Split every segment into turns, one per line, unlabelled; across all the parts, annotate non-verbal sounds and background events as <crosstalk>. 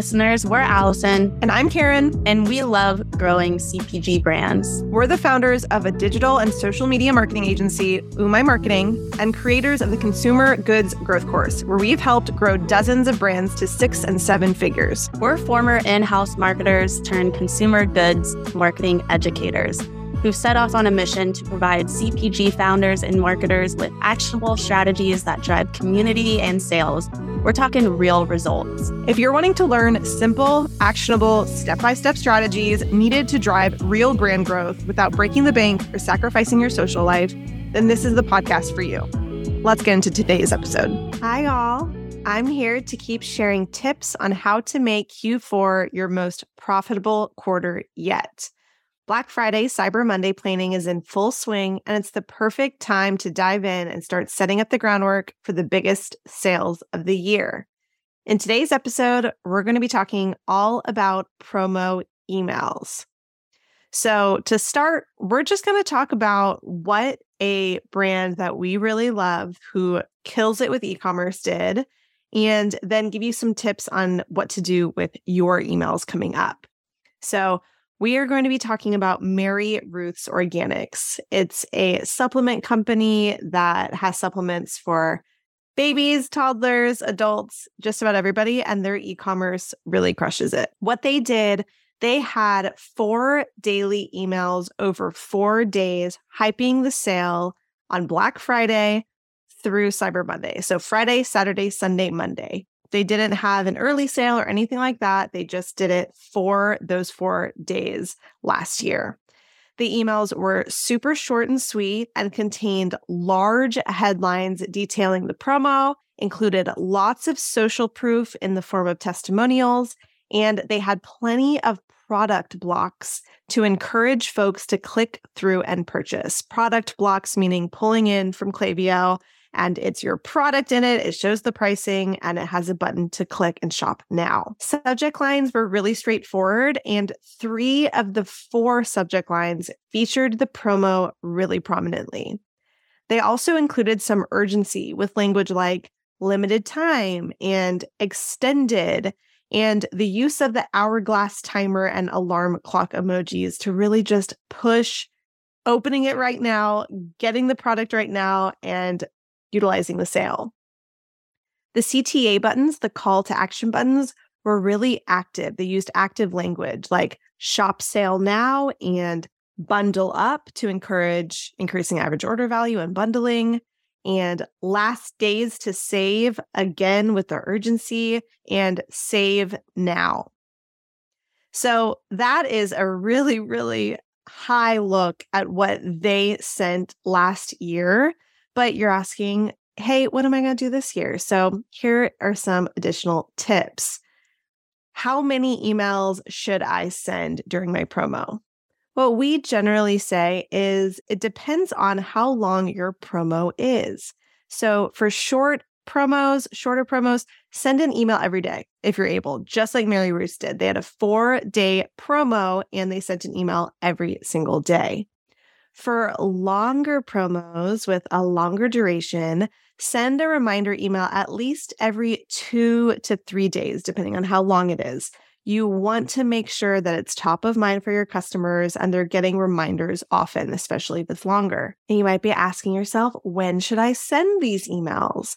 Listeners. We're Allison.
And I'm Karen.
And we love growing CPG brands.
We're the founders of a digital and social media marketing agency, Umai Marketing, and creators of the Consumer Goods Growth Course, where we've helped grow dozens of brands to six and seven figures.
We're former in house marketers turned consumer goods marketing educators who've set off on a mission to provide CPG founders and marketers with actionable strategies that drive community and sales. We're talking real results.
If you're wanting to learn simple, actionable, step by step strategies needed to drive real brand growth without breaking the bank or sacrificing your social life, then this is the podcast for you. Let's get into today's episode. Hi, all. I'm here to keep sharing tips on how to make Q4 your most profitable quarter yet. Black Friday, Cyber Monday planning is in full swing, and it's the perfect time to dive in and start setting up the groundwork for the biggest sales of the year. In today's episode, we're going to be talking all about promo emails. So, to start, we're just going to talk about what a brand that we really love who kills it with e commerce did, and then give you some tips on what to do with your emails coming up. So, we are going to be talking about Mary Ruth's Organics. It's a supplement company that has supplements for babies, toddlers, adults, just about everybody, and their e commerce really crushes it. What they did, they had four daily emails over four days hyping the sale on Black Friday through Cyber Monday. So Friday, Saturday, Sunday, Monday. They didn't have an early sale or anything like that. They just did it for those four days last year. The emails were super short and sweet and contained large headlines detailing the promo, included lots of social proof in the form of testimonials, and they had plenty of product blocks to encourage folks to click through and purchase. Product blocks meaning pulling in from Klaviyo and it's your product in it. It shows the pricing and it has a button to click and shop now. Subject lines were really straightforward, and three of the four subject lines featured the promo really prominently. They also included some urgency with language like limited time and extended and the use of the hourglass timer and alarm clock emojis to really just push opening it right now, getting the product right now, and utilizing the sale. The CTA buttons, the call to action buttons, were really active. They used active language like shop sale now and bundle up to encourage increasing average order value and bundling, and last days to save again with the urgency and save now. So that is a really, really high look at what they sent last year but you're asking, hey, what am I going to do this year? So here are some additional tips. How many emails should I send during my promo? What we generally say is it depends on how long your promo is. So for short promos, shorter promos, send an email every day if you're able, just like Mary Ruth did. They had a four day promo and they sent an email every single day. For longer promos with a longer duration, send a reminder email at least every two to three days, depending on how long it is. You want to make sure that it's top of mind for your customers and they're getting reminders often, especially if it's longer. And you might be asking yourself, when should I send these emails?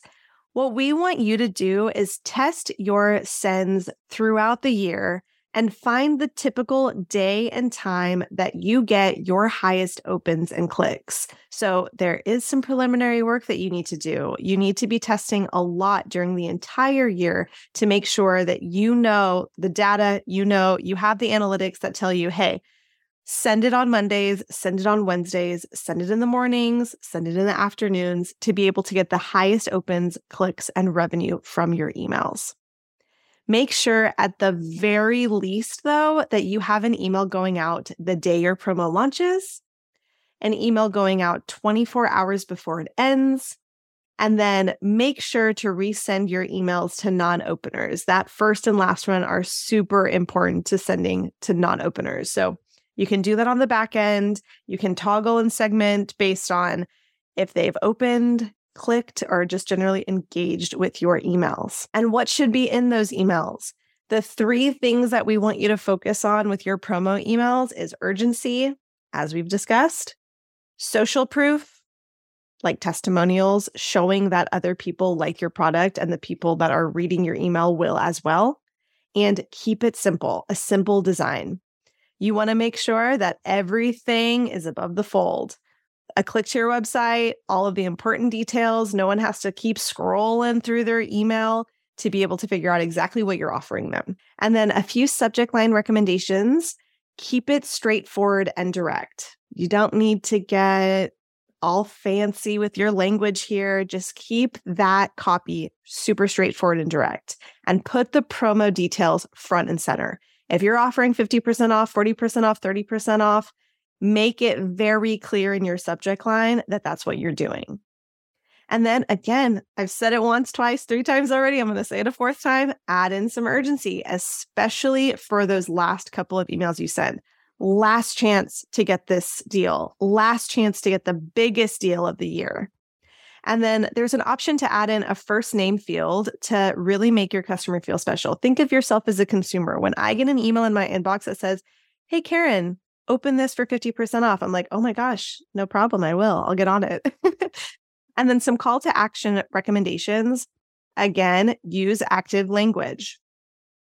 What we want you to do is test your sends throughout the year and find the typical day and time that you get your highest opens and clicks. So, there is some preliminary work that you need to do. You need to be testing a lot during the entire year to make sure that you know the data, you know, you have the analytics that tell you, hey, send it on Mondays, send it on Wednesdays, send it in the mornings, send it in the afternoons to be able to get the highest opens, clicks, and revenue from your emails. Make sure at the very least, though, that you have an email going out the day your promo launches, an email going out 24 hours before it ends, and then make sure to resend your emails to non openers. That first and last one are super important to sending to non openers. So you can do that on the back end. You can toggle and segment based on if they've opened, clicked or just generally engaged with your emails. And what should be in those emails? The three things that we want you to focus on with your promo emails is urgency, as we've discussed, social proof, like testimonials showing that other people like your product and the people that are reading your email will as well. And keep it simple, a simple design. You want to make sure that everything is above the fold. A click to your website, all of the important details. No one has to keep scrolling through their email to be able to figure out exactly what you're offering them. And then a few subject line recommendations. Keep it straightforward and direct. You don't need to get all fancy with your language here. Just keep that copy super straightforward and direct and put the promo details front and center. If you're offering 50% off, 40% off, 30% off, make it very clear in your subject line that that's what you're doing. And then again, I've said it once, twice, three times already. I'm going to say it a fourth time. Add in some urgency, especially for those last couple of emails you send. Last chance to get this deal, last chance to get the biggest deal of the year. And then there's an option to add in a first name field to really make your customer feel special. Think of yourself as a consumer. When I get an email in my inbox that says, Hey, Karen, open this for 50% off, I'm like, Oh my gosh, no problem. I will. I'll get on it. <laughs> And then some call to action recommendations. Again, use active language.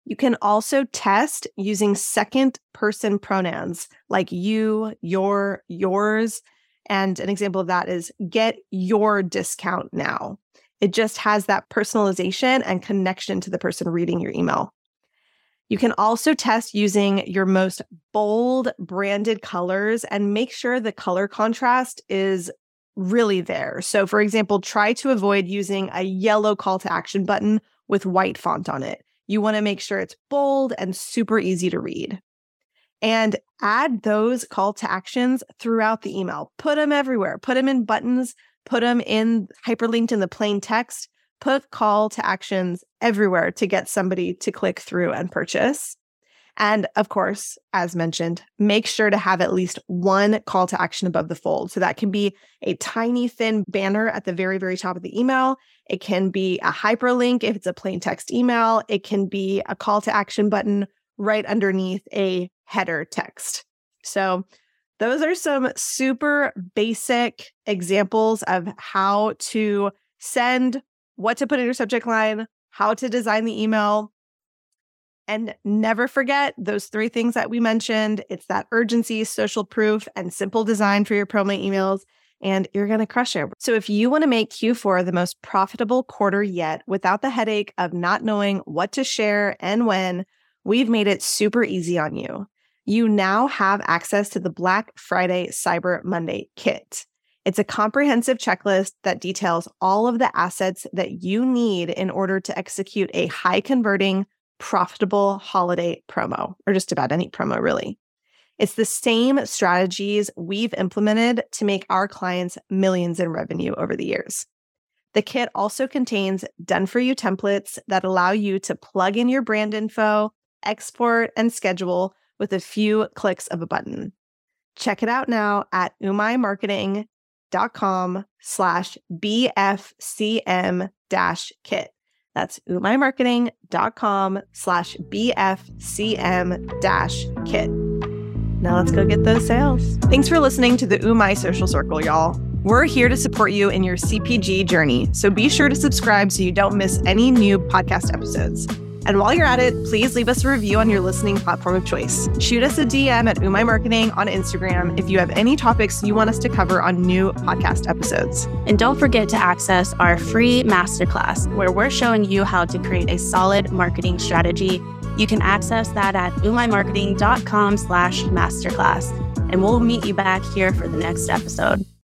You can also test using second person pronouns like you, your, yours. And an example of that is get your discount now. It just has that personalization and connection to the person reading your email. You can also test using your most bold branded colors and make sure the color contrast is really there. So, for example, try to avoid using a yellow call to action button with white font on it. You want to make sure it's bold and super easy to read. And add those call to actions throughout the email. Put them everywhere. Put them in buttons, put them in hyperlinked in the plain text. Put call to actions everywhere to get somebody to click through and purchase. And of course, as mentioned, make sure to have at least one call to action above the fold. So that can be a tiny, thin banner at the very, very top of the email. It can be a hyperlink if it's a plain text email. It can be a call to action button right underneath a header text. So those are some super basic examples of how to send, what to put in your subject line, how to design the email, and never forget those three things that we mentioned. It's that urgency, social proof, and simple design for your promo emails, and you're going to crush it. So, if you want to make Q4 the most profitable quarter yet without the headache of not knowing what to share and when, we've made it super easy on you. You now have access to the Black Friday Cyber Monday kit. It's a comprehensive checklist that details all of the assets that you need in order to execute a high converting, profitable holiday promo, or just about any promo, really. It's the same strategies we've implemented to make our clients millions in revenue over the years. The kit also contains done for you templates that allow you to plug in your brand info, export, and schedule with a few clicks of a button. Check it out now at umaimarketing.com slash BFCM dash kit. That's umaimarketing.com slash BFCM dash kit. Now let's go get those sales. Thanks for listening to the Umai Social Circle, y'all. We're here to support you in your CPG journey, so be sure to subscribe so you don't miss any new podcast episodes. And while you're at it, please leave us a review on your listening platform of choice. Shoot us a DM at Umai Marketing on Instagram if you have any topics you want us to cover on new podcast episodes.
And don't forget to access our free masterclass where we're showing you how to create a solid marketing strategy. You can access that at umaimarketing.com slash masterclass. And we'll meet you back here for the next episode.